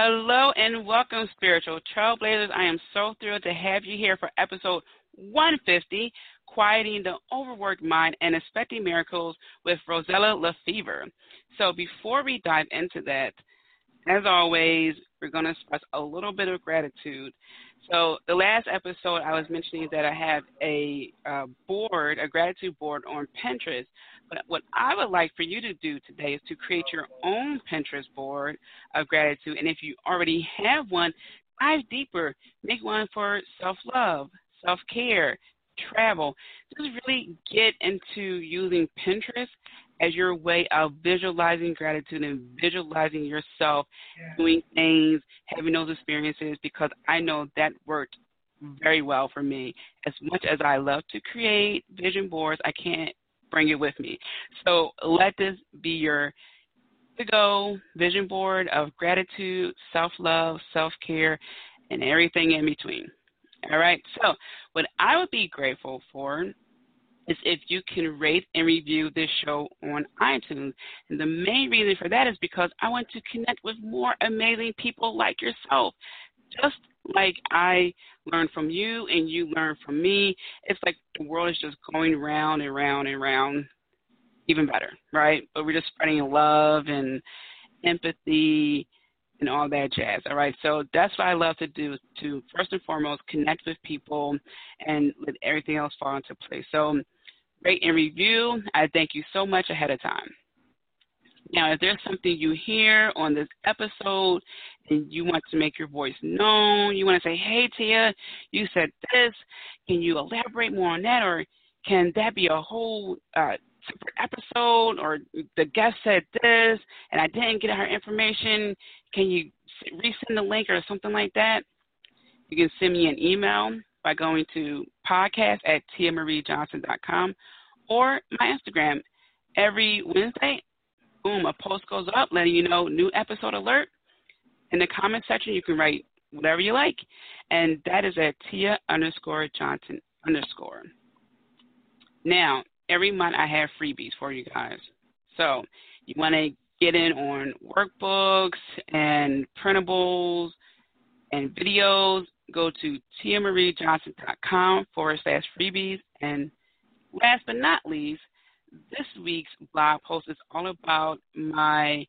Hello and welcome, spiritual trailblazers. I am so thrilled to have you here for episode 150 Quieting the Overworked Mind and Expecting Miracles with Rosella LaFevre. So, before we dive into that, as always, we're going to express a little bit of gratitude. So, the last episode, I was mentioning that I have a uh, board, a gratitude board on Pinterest. But what I would like for you to do today is to create your own Pinterest board of gratitude. And if you already have one, dive deeper. Make one for self love, self care, travel. Just really get into using Pinterest as your way of visualizing gratitude and visualizing yourself doing things, having those experiences, because I know that worked very well for me. As much as I love to create vision boards, I can't bring it with me. So let this be your to go vision board of gratitude, self love, self care, and everything in between. All right. So, what I would be grateful for is if you can rate and review this show on iTunes. And the main reason for that is because I want to connect with more amazing people like yourself. Just like I learn from you and you learn from me, it's like the world is just going round and round and round, even better, right? But we're just spreading love and empathy and all that jazz. All right. So that's what I love to do to first and foremost connect with people and let everything else fall into place. So rate and review. I thank you so much ahead of time. Now, if there's something you hear on this episode and you want to make your voice known, you want to say, hey, Tia, you said this. Can you elaborate more on that? Or can that be a whole uh, separate episode? Or the guest said this and I didn't get her information. Can you resend the link or something like that? You can send me an email by going to podcast at tiamariejohnson.com or my Instagram. Every Wednesday, boom, a post goes up letting you know new episode alert. In the comment section, you can write whatever you like, and that is at Tia underscore Johnson underscore. Now, every month I have freebies for you guys. So you want to get in on workbooks and printables and videos, go to tiamariejohnson.com forward slash freebies. And last but not least, this week's blog post is all about my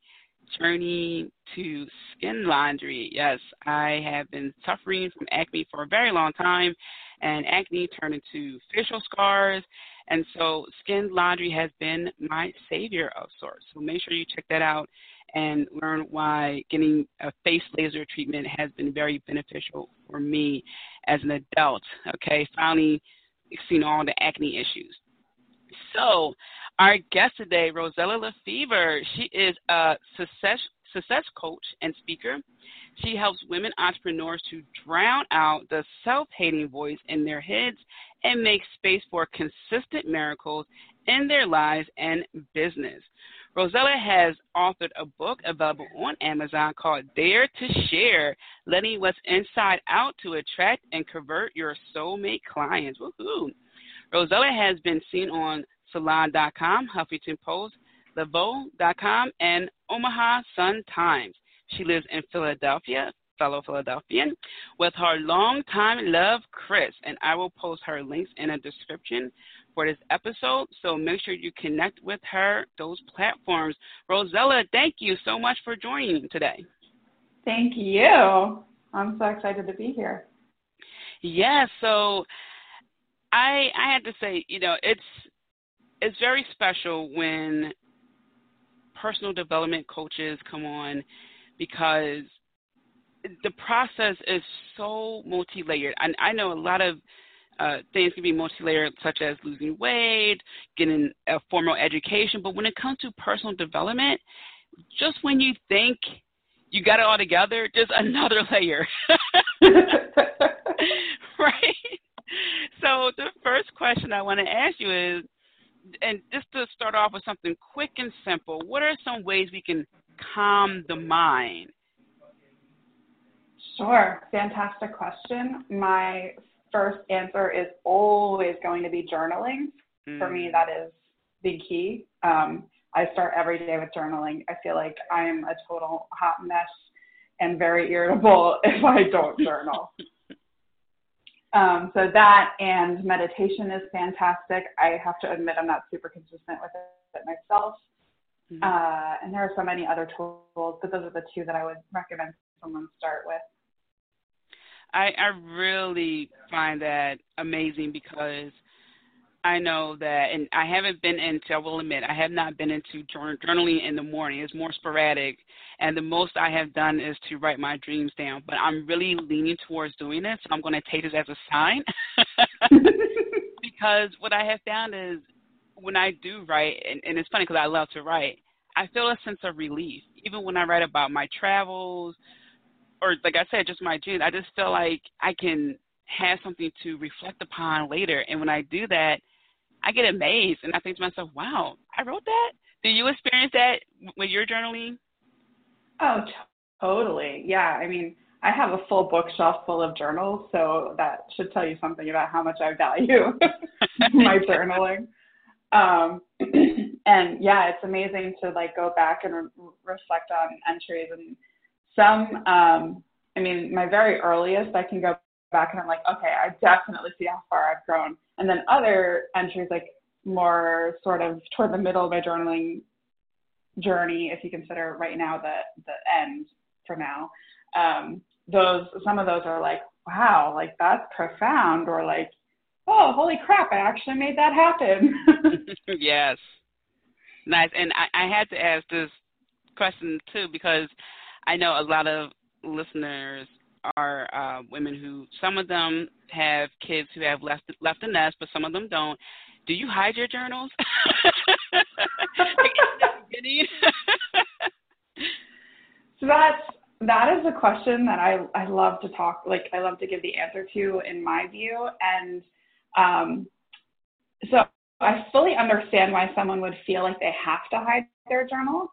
journey to skin laundry. Yes, I have been suffering from acne for a very long time, and acne turned into facial scars. And so, skin laundry has been my savior of sorts. So, make sure you check that out and learn why getting a face laser treatment has been very beneficial for me as an adult. Okay, finally seeing all the acne issues. So, our guest today, Rosella LaFevre, she is a success, success coach and speaker. She helps women entrepreneurs to drown out the self hating voice in their heads and make space for consistent miracles in their lives and business. Rosella has authored a book available on Amazon called Dare to Share, letting what's inside out to attract and convert your soulmate clients. Woohoo! Rosella has been seen on Salon.com, Huffington Post, Levo.com, and Omaha Sun Times. She lives in Philadelphia, fellow Philadelphian, with her longtime love, Chris. And I will post her links in a description for this episode. So make sure you connect with her, those platforms. Rosella, thank you so much for joining today. Thank you. I'm so excited to be here. Yeah, so I I had to say, you know, it's it's very special when personal development coaches come on because the process is so multi-layered. And I know a lot of uh, things can be multi-layered, such as losing weight, getting a formal education. But when it comes to personal development, just when you think you got it all together, just another layer. question I want to ask you is, and just to start off with something quick and simple, what are some ways we can calm the mind? Sure, fantastic question. My first answer is always going to be journaling. Mm. For me, mm. that is the key. Um, I start every day with journaling. I feel like I'm a total hot mess and very irritable if I don't journal. Um, so that and meditation is fantastic. I have to admit I'm not super consistent with it myself. Mm-hmm. Uh, and there are so many other tools, but those are the two that I would recommend someone start with. I, I really find that amazing because – I know that, and I haven't been into, I will admit, I have not been into journaling in the morning. It's more sporadic. And the most I have done is to write my dreams down. But I'm really leaning towards doing this. So I'm going to take this as a sign. because what I have found is when I do write, and, and it's funny because I love to write, I feel a sense of relief. Even when I write about my travels, or like I said, just my dreams, I just feel like I can have something to reflect upon later. And when I do that, I get amazed and I think to myself, wow, I wrote that? Do you experience that when you're journaling? Oh, t- totally. Yeah. I mean, I have a full bookshelf full of journals, so that should tell you something about how much I value my journaling. Um, and yeah, it's amazing to like go back and re- reflect on entries and some. Um, I mean, my very earliest, I can go back and I'm like, okay, I definitely see how far I've grown. And then other entries, like more sort of toward the middle of my journaling journey, if you consider right now the the end for now, um, those some of those are like, wow, like that's profound, or like, oh, holy crap, I actually made that happen. yes, nice. And I, I had to ask this question too because I know a lot of listeners are uh, women who some of them have kids who have left left the nest, but some of them don't. Do you hide your journals? so that's that is a question that I I love to talk like I love to give the answer to in my view, and um, so I fully understand why someone would feel like they have to hide their journal.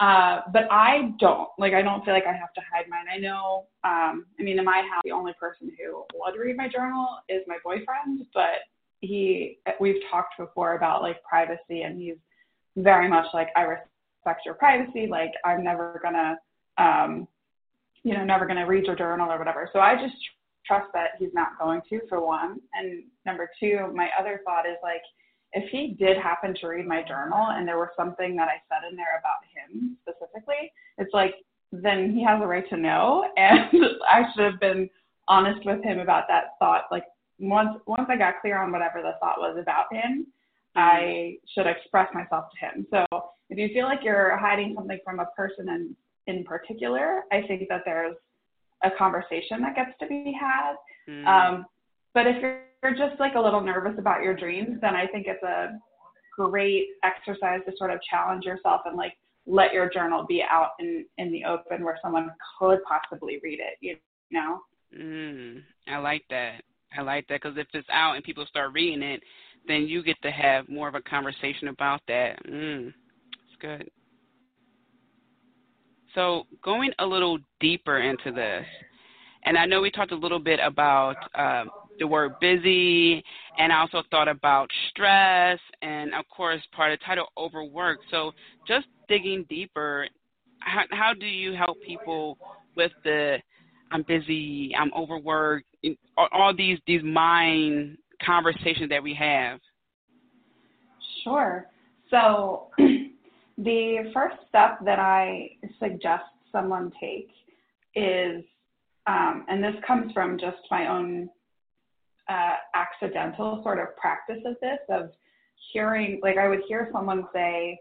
Uh, but I don't like. I don't feel like I have to hide mine. I know. Um, I mean, in my house, the only person who would read my journal is my boyfriend. But he, we've talked before about like privacy, and he's very much like I respect your privacy. Like I'm never gonna, um, you know, never gonna read your journal or whatever. So I just trust that he's not going to, for one. And number two, my other thought is like if he did happen to read my journal and there was something that I said in there about him specifically, it's like then he has a right to know and I should have been honest with him about that thought like once once I got clear on whatever the thought was about him, I should express myself to him. So if you feel like you're hiding something from a person in in particular, I think that there's a conversation that gets to be had. Mm. Um, but if you're you're just like a little nervous about your dreams, then I think it's a great exercise to sort of challenge yourself and like let your journal be out in in the open where someone could possibly read it. You know. Mm, I like that. I like that because if it's out and people start reading it, then you get to have more of a conversation about that. Mm, it's good. So going a little deeper into this, and I know we talked a little bit about um, the word busy, and I also thought about stress, and of course, part of the title, overwork. So, just digging deeper, how, how do you help people with the I'm busy, I'm overworked, all, these these mind conversations that we have? Sure. So, the first step that I suggest someone take is, um, and this comes from just my own uh, accidental sort of practice of this of hearing like I would hear someone say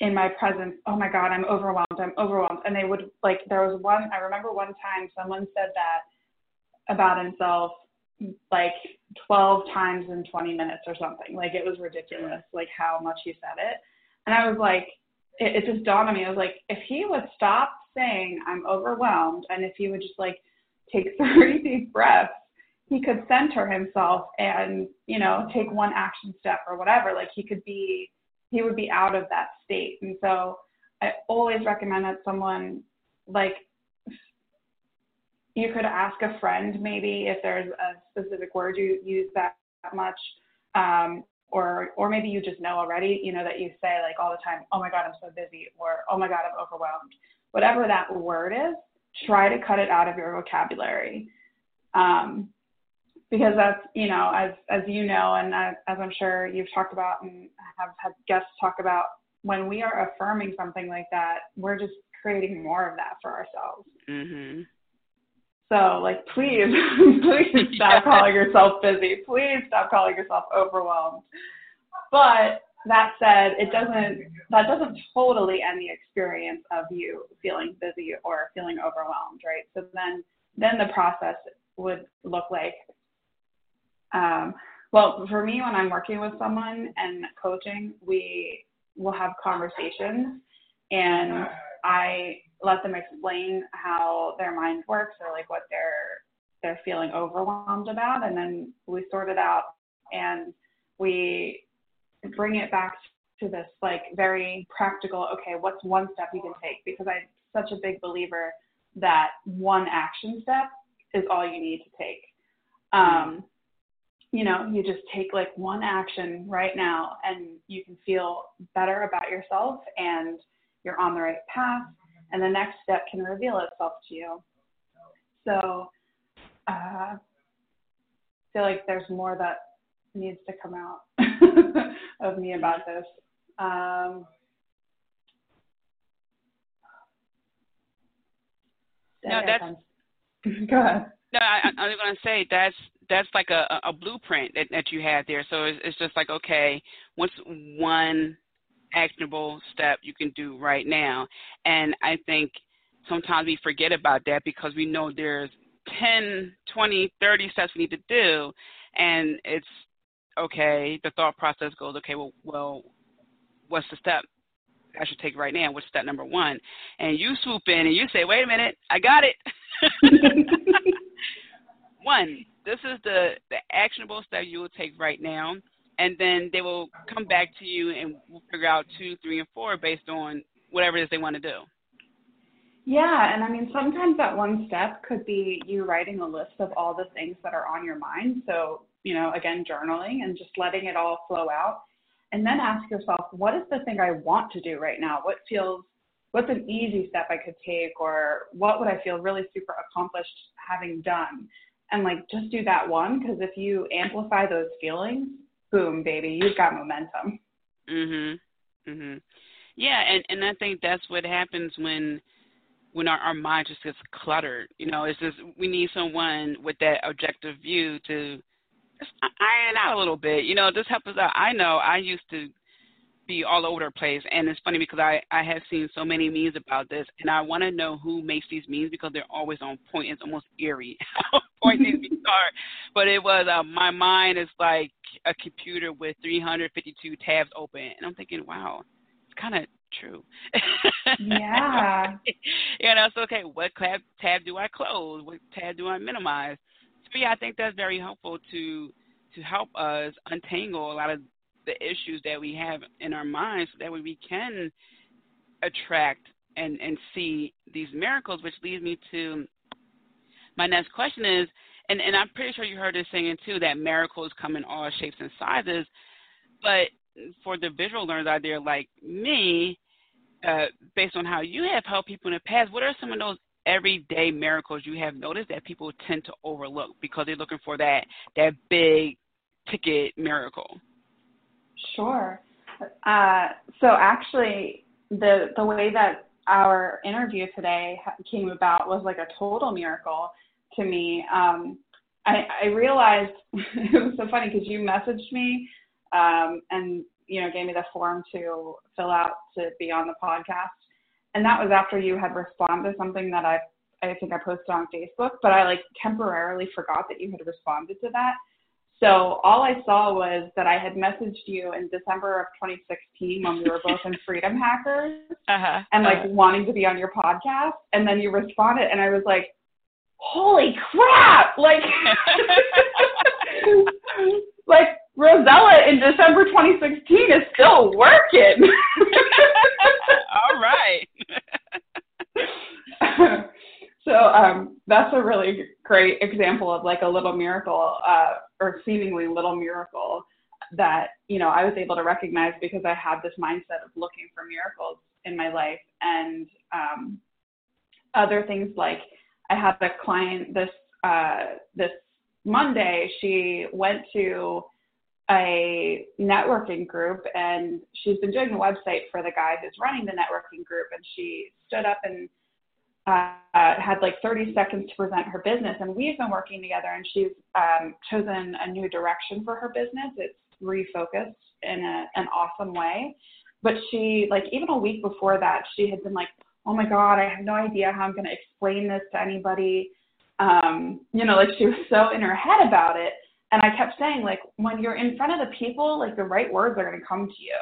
in my presence, "Oh my God, I'm overwhelmed. I'm overwhelmed," and they would like there was one I remember one time someone said that about himself like 12 times in 20 minutes or something. Like it was ridiculous, like how much he said it. And I was like, it, it just dawned on me. I was like, if he would stop saying I'm overwhelmed, and if he would just like take 30 deep breaths he could center himself and you know take one action step or whatever like he could be he would be out of that state. And so i always recommend that someone like you could ask a friend maybe if there's a specific word you use that much um, or or maybe you just know already you know that you say like all the time oh my god i'm so busy or oh my god i'm overwhelmed. Whatever that word is try to cut it out of your vocabulary. Um, because that's you know as as you know and as, as i'm sure you've talked about and have had guests talk about when we are affirming something like that we're just creating more of that for ourselves. Mm-hmm. so like please please stop calling yourself busy. Please stop calling yourself overwhelmed. But that said it doesn't that doesn't totally end the experience of you feeling busy or feeling overwhelmed right? So then then the process would look like um, well, for me, when I'm working with someone and coaching, we will have conversations and I let them explain how their mind works or like what they're they're feeling overwhelmed about and then we sort it out and we bring it back to this like very practical okay what's one step you can take? Because i'm such a big believer that one action step is all you need to take. Um, you know, you just take like one action right now and you can feel better about yourself and you're on the right path and the next step can reveal itself to you. So uh, I feel like there's more that needs to come out of me about this. Um, no, that's. Go ahead. No, I, I was going to say that's that's like a, a blueprint that, that you have there. So it's, it's just like, okay, what's one actionable step you can do right now? And I think sometimes we forget about that because we know there's 10, 20, 30 steps we need to do. And it's okay, the thought process goes, okay, well, well what's the step I should take right now? What's step number one? And you swoop in and you say, wait a minute, I got it. one, this is the, the actionable step you will take right now, and then they will come back to you and we'll figure out two, three, and four based on whatever it is they want to do. Yeah, and I mean, sometimes that one step could be you writing a list of all the things that are on your mind. So, you know, again, journaling and just letting it all flow out. And then ask yourself, what is the thing I want to do right now? What feels, what's an easy step I could take? Or what would I feel really super accomplished having done? And like just do that one because if you amplify those feelings, boom, baby, you've got momentum. Mhm. Mhm. Yeah, and and I think that's what happens when when our, our mind just gets cluttered. You know, it's just we need someone with that objective view to just iron out a little bit. You know, just help us out. I know I used to be all over the place. And it's funny because I, I have seen so many memes about this, and I want to know who makes these memes because they're always on point. It's almost eerie how point these memes are. But it was uh, my mind is like a computer with 352 tabs open, and I'm thinking, wow, it's kind of true. Yeah. you know, it's okay. What tab tab do I close? What tab do I minimize? So yeah, I think that's very helpful to to help us untangle a lot of the issues that we have in our minds so that way we can attract and, and see these miracles, which leads me to my next question is, and, and I'm pretty sure you heard this saying too, that miracles come in all shapes and sizes. But for the visual learners out there like me, uh, based on how you have helped people in the past, what are some of those everyday miracles you have noticed that people tend to overlook because they're looking for that that big ticket miracle? Sure. Uh, so actually, the the way that our interview today came about was like a total miracle to me. Um, I, I realized it was so funny because you messaged me um, and you know gave me the form to fill out to be on the podcast, and that was after you had responded to something that I I think I posted on Facebook, but I like temporarily forgot that you had responded to that. So all I saw was that I had messaged you in December of 2016 when we were both in Freedom Hackers uh-huh. and like uh-huh. wanting to be on your podcast. And then you responded, and I was like, holy crap! Like, like Rosella in December 2016 is still working. all right great example of like a little miracle, uh, or seemingly little miracle that you know I was able to recognize because I had this mindset of looking for miracles in my life, and um, other things like I had a client this uh, this Monday. She went to a networking group and she's been doing the website for the guy who's running the networking group and she stood up and uh, had like 30 seconds to present her business and we've been working together and she's um, chosen a new direction for her business. It's refocused in a, an awesome way. But she like even a week before that she had been like oh my god i have no idea how i'm going to explain this to anybody. Um, you know like she was so in her head about it and I kept saying, like, when you're in front of the people, like the right words are going to come to you.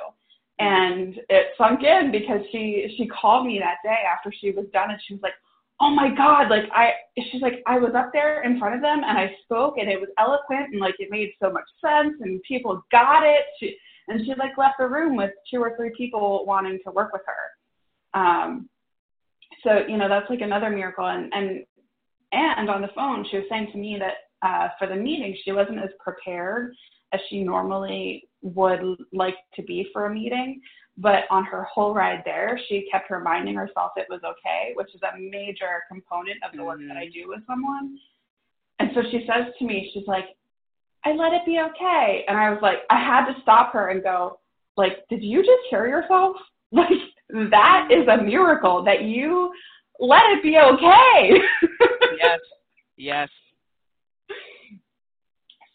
And it sunk in because she she called me that day after she was done, and she was like, "Oh my God!" Like I, she's like, I was up there in front of them and I spoke, and it was eloquent and like it made so much sense, and people got it. She, and she like left the room with two or three people wanting to work with her. Um, so you know that's like another miracle. And and and on the phone, she was saying to me that uh, for the meeting, she wasn't as prepared as she normally would like to be for a meeting. But on her whole ride there, she kept reminding herself it was okay, which is a major component of the work mm-hmm. that I mm-hmm. do with someone. And so she says to me, she's like, I let it be okay. And I was like, I had to stop her and go, like, did you just hear yourself? Like, that is a miracle that you let it be okay. yes. Yes.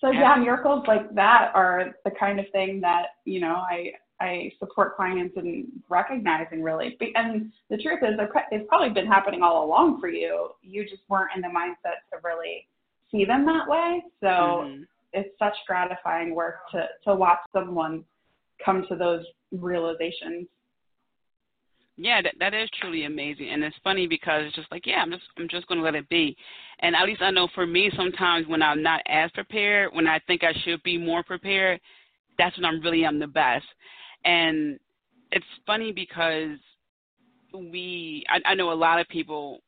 So yeah, miracles like that are the kind of thing that you know I I support clients in recognizing really. And the truth is, they've probably been happening all along for you. You just weren't in the mindset to really see them that way. So mm-hmm. it's such gratifying work to to watch someone come to those realizations. Yeah, that that is truly amazing, and it's funny because it's just like, yeah, I'm just I'm just gonna let it be, and at least I know for me, sometimes when I'm not as prepared, when I think I should be more prepared, that's when I'm really am the best, and it's funny because we I, I know a lot of people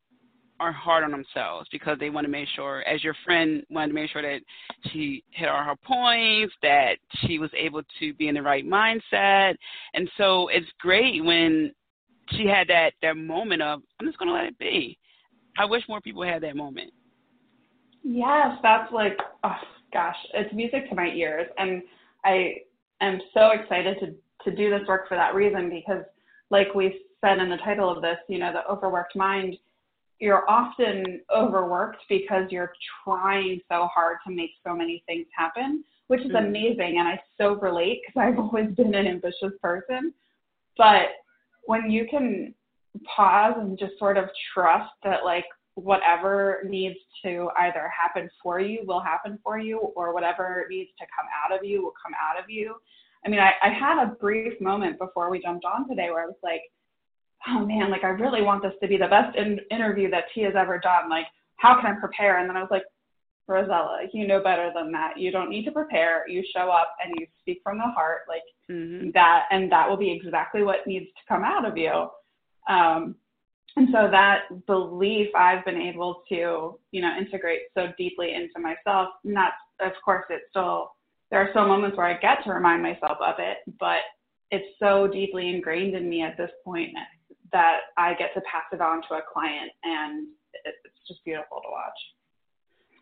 are hard on themselves because they want to make sure, as your friend wanted to make sure that she hit all her points, that she was able to be in the right mindset. And so it's great when she had that that moment of I'm just gonna let it be. I wish more people had that moment. Yes, that's like oh gosh, it's music to my ears, and I am so excited to to do this work for that reason because, like we said in the title of this, you know, the overworked mind. You're often overworked because you're trying so hard to make so many things happen, which is mm-hmm. amazing. And I so relate because I've always been an ambitious person. But when you can pause and just sort of trust that like whatever needs to either happen for you will happen for you or whatever needs to come out of you will come out of you. I mean, I, I had a brief moment before we jumped on today where I was like, oh man, like I really want this to be the best in- interview that T has ever done. Like, how can I prepare? And then I was like, Rosella, you know better than that. You don't need to prepare. You show up and you speak from the heart, like mm-hmm. that, and that will be exactly what needs to come out of you. Um, and so that belief I've been able to, you know, integrate so deeply into myself. Not, of course, it's still there are still moments where I get to remind myself of it, but it's so deeply ingrained in me at this point that I get to pass it on to a client, and it's just beautiful to watch.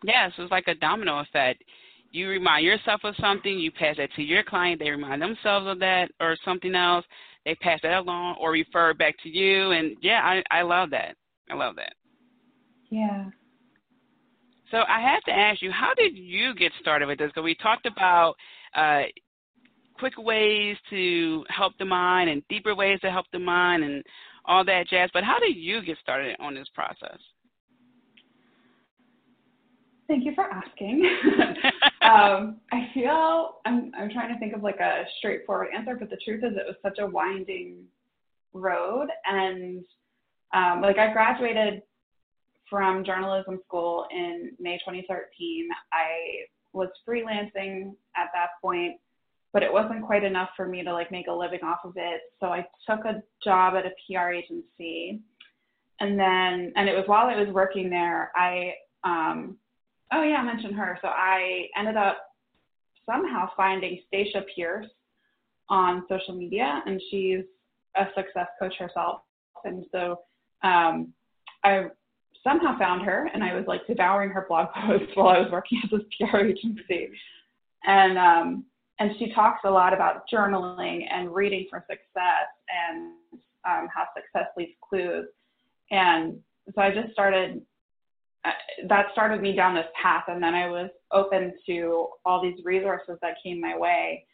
Yes, it's like a domino effect. You remind yourself of something, you pass that to your client, they remind themselves of that or something else, they pass that along or refer back to you. And yeah, I, I love that. I love that. Yeah. So I have to ask you, how did you get started with this? Because we talked about uh, quick ways to help the mind and deeper ways to help the mind and all that jazz. But how did you get started on this process? Thank you for asking. um, I feel I'm I'm trying to think of like a straightforward answer, but the truth is it was such a winding road, and um, like I graduated from journalism school in May 2013. I was freelancing at that point, but it wasn't quite enough for me to like make a living off of it. So I took a job at a PR agency, and then and it was while I was working there, I um, oh yeah, I mentioned her. So I ended up somehow finding Stacia Pierce on social media, and she's a success coach herself. And so um, I somehow found her, and I was like devouring her blog posts while I was working at this PR agency. And um, and she talks a lot about journaling and reading for success and um, how success leaves clues. And so I just started. Uh, that started me down this path, and then I was open to all these resources that came my way.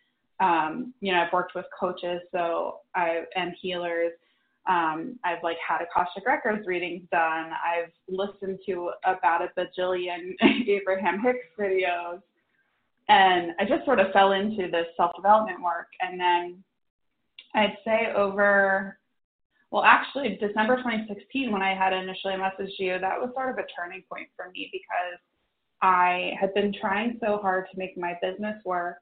Um, you know, I've worked with coaches, so I and healers. Um, I've like had Akashic Records readings done. I've listened to about a bajillion Abraham Hicks videos. And I just sort of fell into this self development work. And then I'd say over, well, actually, December 2016, when I had initially messaged you, that was sort of a turning point for me because I had been trying so hard to make my business work.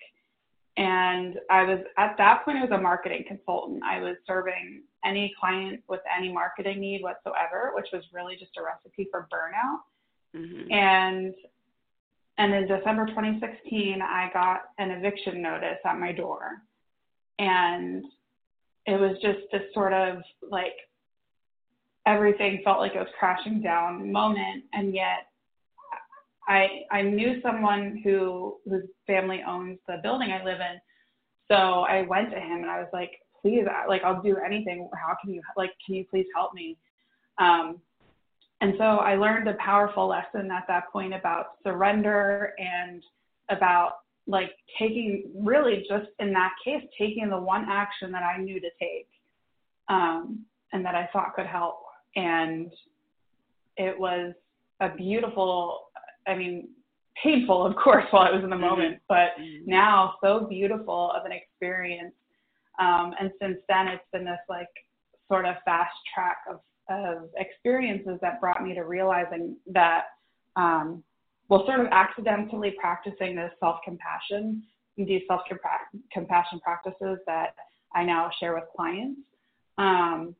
And I was at that point, I was a marketing consultant. I was serving any client with any marketing need whatsoever, which was really just a recipe for burnout. Mm-hmm. And and in December 2016, I got an eviction notice at my door. And it was just this sort of like everything felt like it was crashing down moment. And yet I, I knew someone who whose family owns the building I live in. So I went to him and I was like, please, I, like, I'll do anything. How can you, like, can you please help me? Um, and so I learned a powerful lesson at that point about surrender and about like taking really just in that case taking the one action that I knew to take um, and that I thought could help. And it was a beautiful, I mean, painful, of course, while I was in the mm-hmm. moment, but mm-hmm. now so beautiful of an experience. Um, and since then, it's been this like sort of fast track of of experiences that brought me to realizing that, um, well, sort of accidentally practicing this self compassion, these self compassion practices that I now share with clients. Um,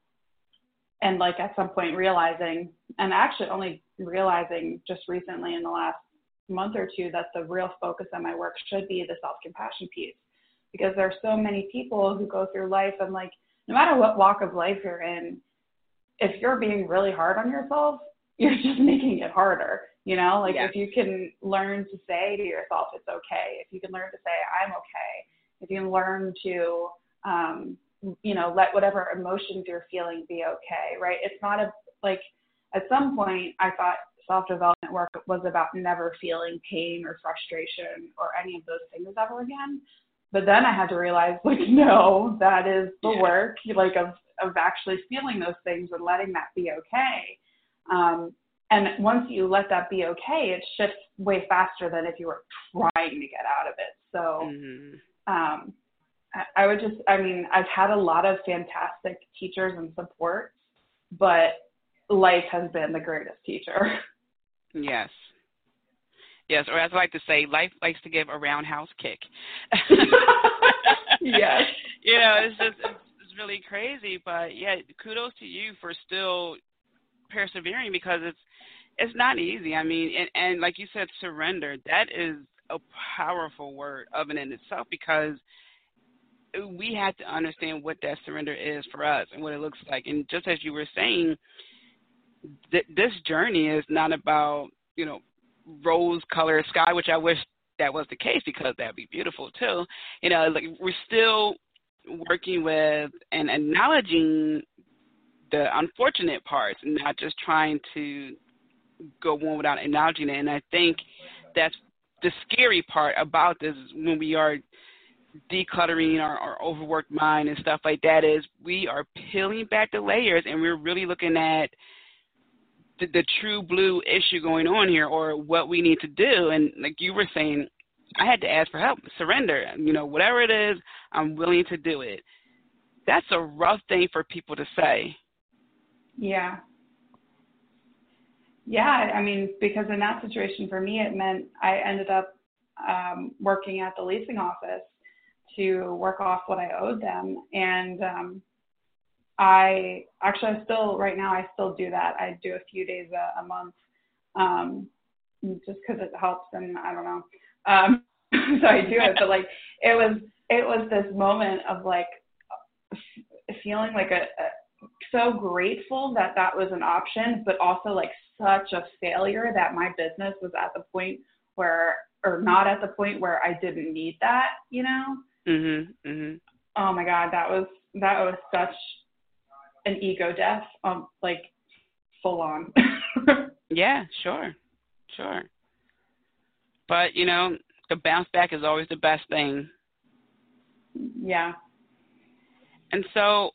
and like at some point realizing, and actually only realizing just recently in the last month or two that the real focus of my work should be the self compassion piece. Because there are so many people who go through life and like, no matter what walk of life you're in, if you're being really hard on yourself, you're just making it harder. You know, like if you can learn to say to yourself, it's okay. If you can learn to say, I'm okay. If you can learn to, um, you know, let whatever emotions you're feeling be okay, right? It's not a, like, at some point, I thought self development work was about never feeling pain or frustration or any of those things ever again. But then I had to realize, like, no, that is the yeah. work, like, of of actually feeling those things and letting that be okay. Um, and once you let that be okay, it shifts way faster than if you were trying to get out of it. So mm-hmm. um, I, I would just, I mean, I've had a lot of fantastic teachers and support, but life has been the greatest teacher. Yes. Yes, or as I like to say, life likes to give a roundhouse kick. yes. you know, it's just it's really crazy. But yeah, kudos to you for still persevering because it's it's not easy. I mean, and, and like you said, surrender. That is a powerful word of and in itself because we have to understand what that surrender is for us and what it looks like. And just as you were saying, th- this journey is not about you know rose-colored sky, which I wish that was the case because that'd be beautiful too. You know, like we're still working with and acknowledging the unfortunate parts not just trying to go on without acknowledging it. And I think that's the scary part about this when we are decluttering our, our overworked mind and stuff like that is we are peeling back the layers and we're really looking at the, the true blue issue going on here or what we need to do. And like you were saying, I had to ask for help, surrender. You know, whatever it is, I'm willing to do it. That's a rough thing for people to say. Yeah. Yeah, I mean, because in that situation for me, it meant I ended up um, working at the leasing office to work off what I owed them. And um, I actually, I still, right now, I still do that. I do a few days a, a month. Um, just because it helps, and I don't know. Um, so I do it, but like it was it was this moment of like feeling like a, a so grateful that that was an option, but also like such a failure that my business was at the point where, or not at the point where I didn't need that, you know? Mhm. Mhm. Oh my God, that was that was such an ego death, um, like full on. yeah, sure, sure. But you know, the bounce back is always the best thing. Yeah. And so,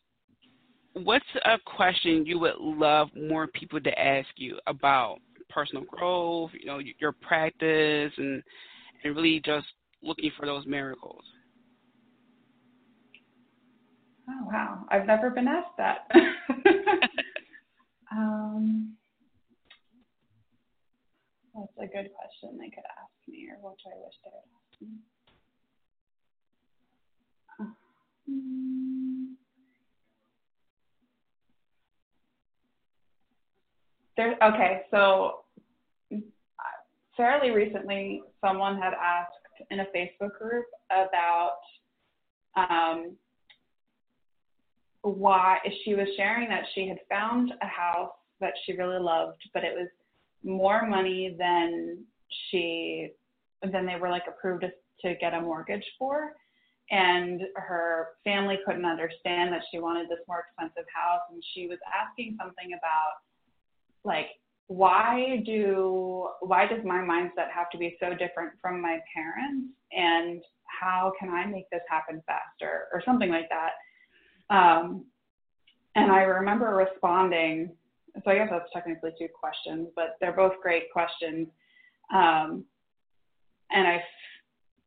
what's a question you would love more people to ask you about personal growth, you know, your practice and and really just looking for those miracles? Oh wow, I've never been asked that. um, that's a good question they could ask me, or what do I wish they would ask me? Um, there, okay, so fairly recently, someone had asked in a Facebook group about um, why she was sharing that she had found a house that she really loved, but it was more money than she than they were like approved to get a mortgage for. And her family couldn't understand that she wanted this more expensive house. And she was asking something about like why do why does my mindset have to be so different from my parents? And how can i make this happen faster? Or something like that. Um, and i remember responding so i guess that's technically two questions but they're both great questions. Um, and i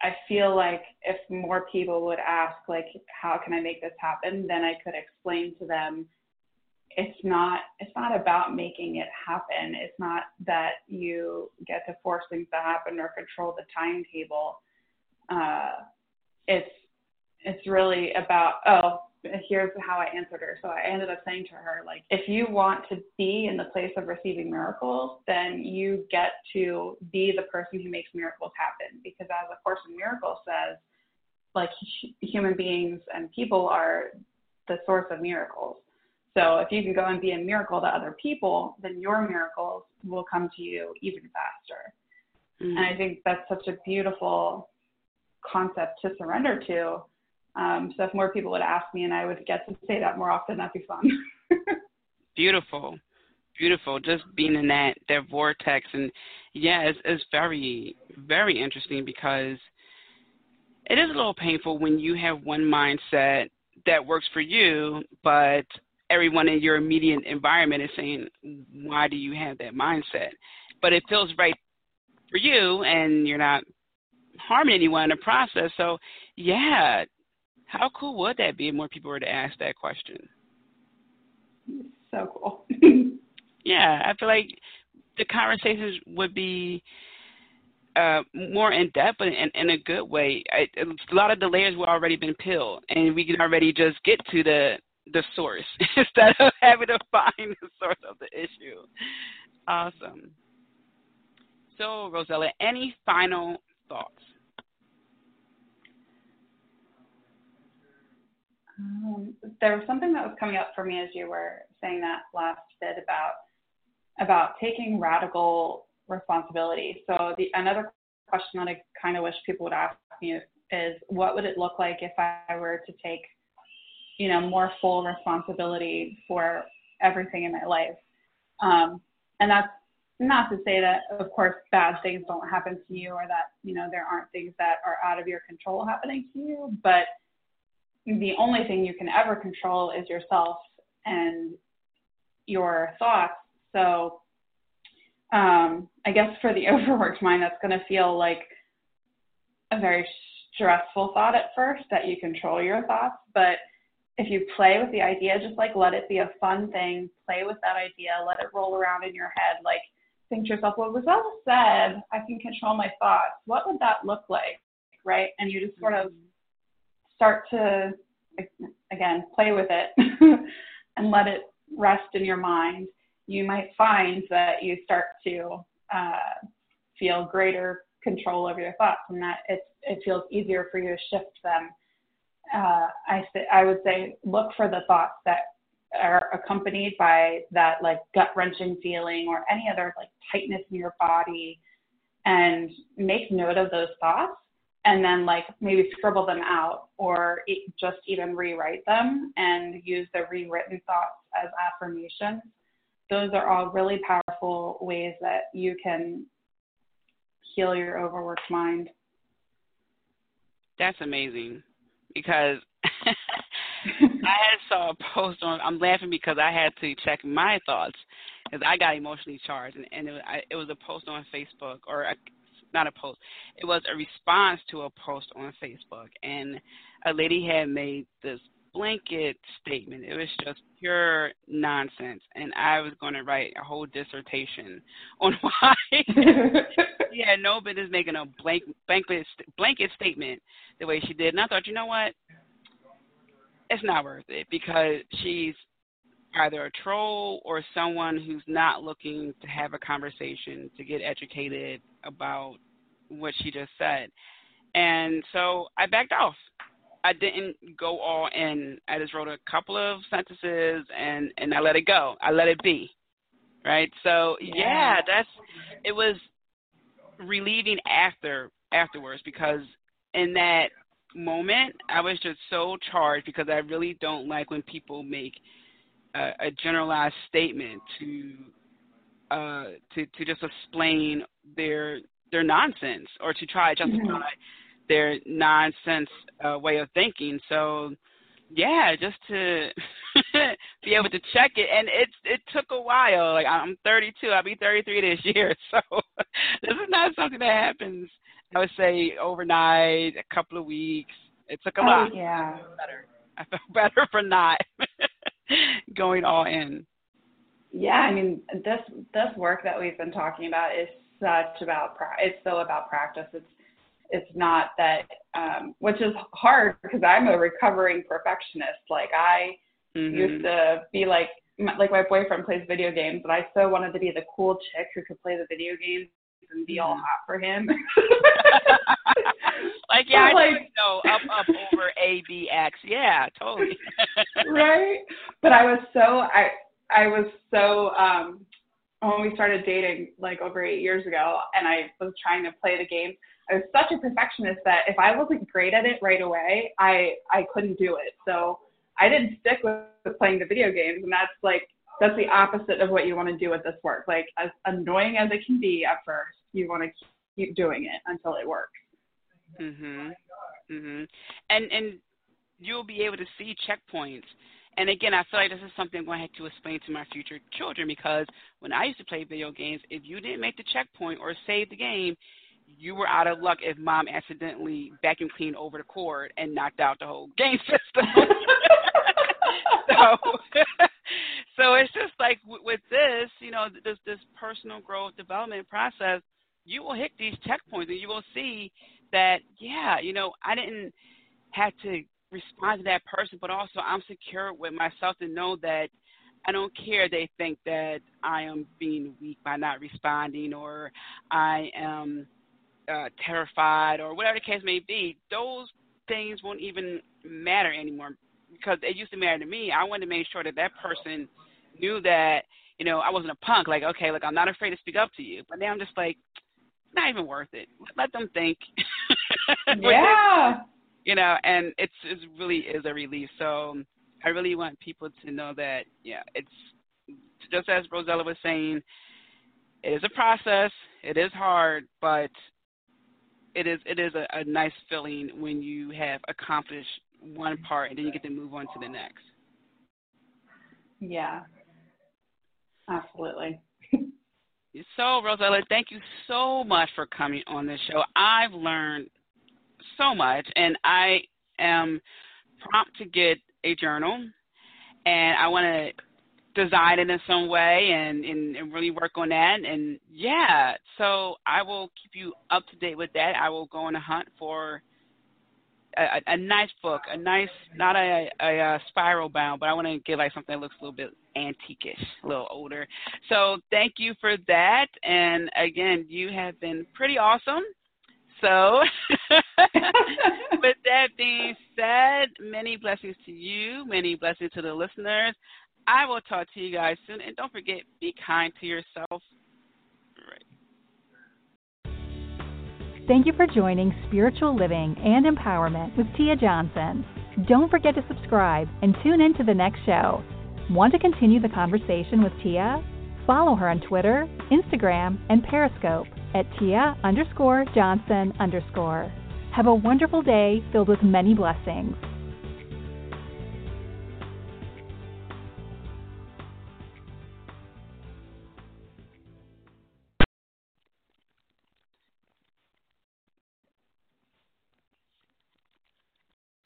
i feel like if more people would ask like how can i make this happen then i could explain to them it's not it's not about making it happen. It's not that you get to force things to happen or control the timetable. Uh, it's it's really about oh here's how I answered her. So I ended up saying to her like if you want to be in the place of receiving miracles, then you get to be the person who makes miracles happen because as a course in miracles says like human beings and people are the source of miracles. So if you can go and be a miracle to other people, then your miracles will come to you even faster. Mm-hmm. And I think that's such a beautiful concept to surrender to. Um, so if more people would ask me and I would get to say that more often, that'd be fun. beautiful, beautiful. Just being in that that vortex, and yeah, it's, it's very very interesting because it is a little painful when you have one mindset that works for you, but everyone in your immediate environment is saying, why do you have that mindset? But it feels right for you, and you're not harming anyone in the process. So, yeah, how cool would that be if more people were to ask that question? So cool. yeah, I feel like the conversations would be uh, more in depth, and in, in a good way. I, a lot of the layers were already been peeled, and we can already just get to the the source instead of having to find the source of the issue. Awesome. So, Rosella, any final thoughts? Um, there was something that was coming up for me as you were saying that last bit about about taking radical responsibility. So the another question that I kind of wish people would ask me is, is what would it look like if I were to take you know, more full responsibility for everything in my life. Um, and that's not to say that, of course, bad things don't happen to you or that, you know, there aren't things that are out of your control happening to you, but the only thing you can ever control is yourself and your thoughts. So um, I guess for the overworked mind, that's going to feel like a very stressful thought at first that you control your thoughts, but if you play with the idea, just like let it be a fun thing, play with that idea, let it roll around in your head. Like think to yourself, well, Rosella said I can control my thoughts. What would that look like? Right? And you just sort of start to, again, play with it and let it rest in your mind. You might find that you start to uh, feel greater control over your thoughts and that it, it feels easier for you to shift them. Uh, I, th- I would say look for the thoughts that are accompanied by that like gut wrenching feeling or any other like tightness in your body and make note of those thoughts and then like maybe scribble them out or just even rewrite them and use the rewritten thoughts as affirmations. Those are all really powerful ways that you can heal your overworked mind. That's amazing because I had saw a post on. I'm laughing because I had to check my thoughts because I got emotionally charged, and, and it, was, I, it was a post on Facebook or a, not a post. It was a response to a post on Facebook, and a lady had made this blanket statement. It was just pure nonsense, and I was going to write a whole dissertation on why she had no business making a blank blanket blanket statement the way she did. And I thought, you know what? It's not worth it because she's either a troll or someone who's not looking to have a conversation to get educated about what she just said. And so I backed off. I didn't go all in. I just wrote a couple of sentences and and I let it go. I let it be. Right? So yeah, yeah that's it was relieving after afterwards because in that moment I was just so charged because I really don't like when people make a, a generalized statement to uh to to just explain their their nonsense or to try to justify mm-hmm. Their nonsense uh, way of thinking. So yeah, just to be able to check it, and it it took a while. Like I'm 32, I'll be 33 this year, so this is not something that happens. I would say overnight, a couple of weeks. It took a oh, lot. Yeah. I better. I felt better for not going all in. Yeah, I mean this this work that we've been talking about is such about it's so about practice. It's it's not that um, which is hard because I'm a recovering perfectionist. Like I mm-hmm. used to be like like my boyfriend plays video games, and I so wanted to be the cool chick who could play the video games and be all mm-hmm. hot for him. like yeah, I like, know up up over A B X. Yeah, totally. right, but I was so I I was so um when we started dating like over eight years ago and I was trying to play the game, I was such a perfectionist that if I wasn't great at it right away, I I couldn't do it. So I didn't stick with playing the video games and that's like that's the opposite of what you want to do with this work. Like as annoying as it can be at first, you want to keep doing it until it works. Mhm. Mhm. And and you'll be able to see checkpoints and again, I feel like this is something I'm going to have to explain to my future children because when I used to play video games, if you didn't make the checkpoint or save the game, you were out of luck if mom accidentally vacuum cleaned over the cord and knocked out the whole game system. so, so it's just like with this, you know, this this personal growth development process, you will hit these checkpoints and you will see that, yeah, you know, I didn't have to respond to that person, but also I'm secure with myself to know that I don't care they think that I am being weak by not responding or I am uh, terrified or whatever the case may be. Those things won't even matter anymore because it used to matter to me. I wanted to make sure that that person knew that you know I wasn't a punk. Like okay, look, I'm not afraid to speak up to you. But now I'm just like, not even worth it. Let them think. yeah you know, and it's it really is a relief. So I really want people to know that, yeah, it's just as Rosella was saying, it is a process. It is hard, but it is it is a, a nice feeling when you have accomplished one part and then you get to move on to the next. Yeah, absolutely. so, Rosella, thank you so much for coming on this show. I've learned so much, and I am prompt to get a journal, and I want to design it in some way and, and, and really work on that. And yeah, so I will keep you up to date with that. I will go on a hunt for a, a nice book, a nice, not a, a, a spiral bound, but I want to get like something that looks a little bit antiquish, a little older. So thank you for that. And again, you have been pretty awesome. So, with that being said, many blessings to you, many blessings to the listeners. I will talk to you guys soon. And don't forget, be kind to yourself. Right. Thank you for joining Spiritual Living and Empowerment with Tia Johnson. Don't forget to subscribe and tune in to the next show. Want to continue the conversation with Tia? Follow her on Twitter, Instagram, and Periscope at Tia underscore Johnson underscore. Have a wonderful day filled with many blessings.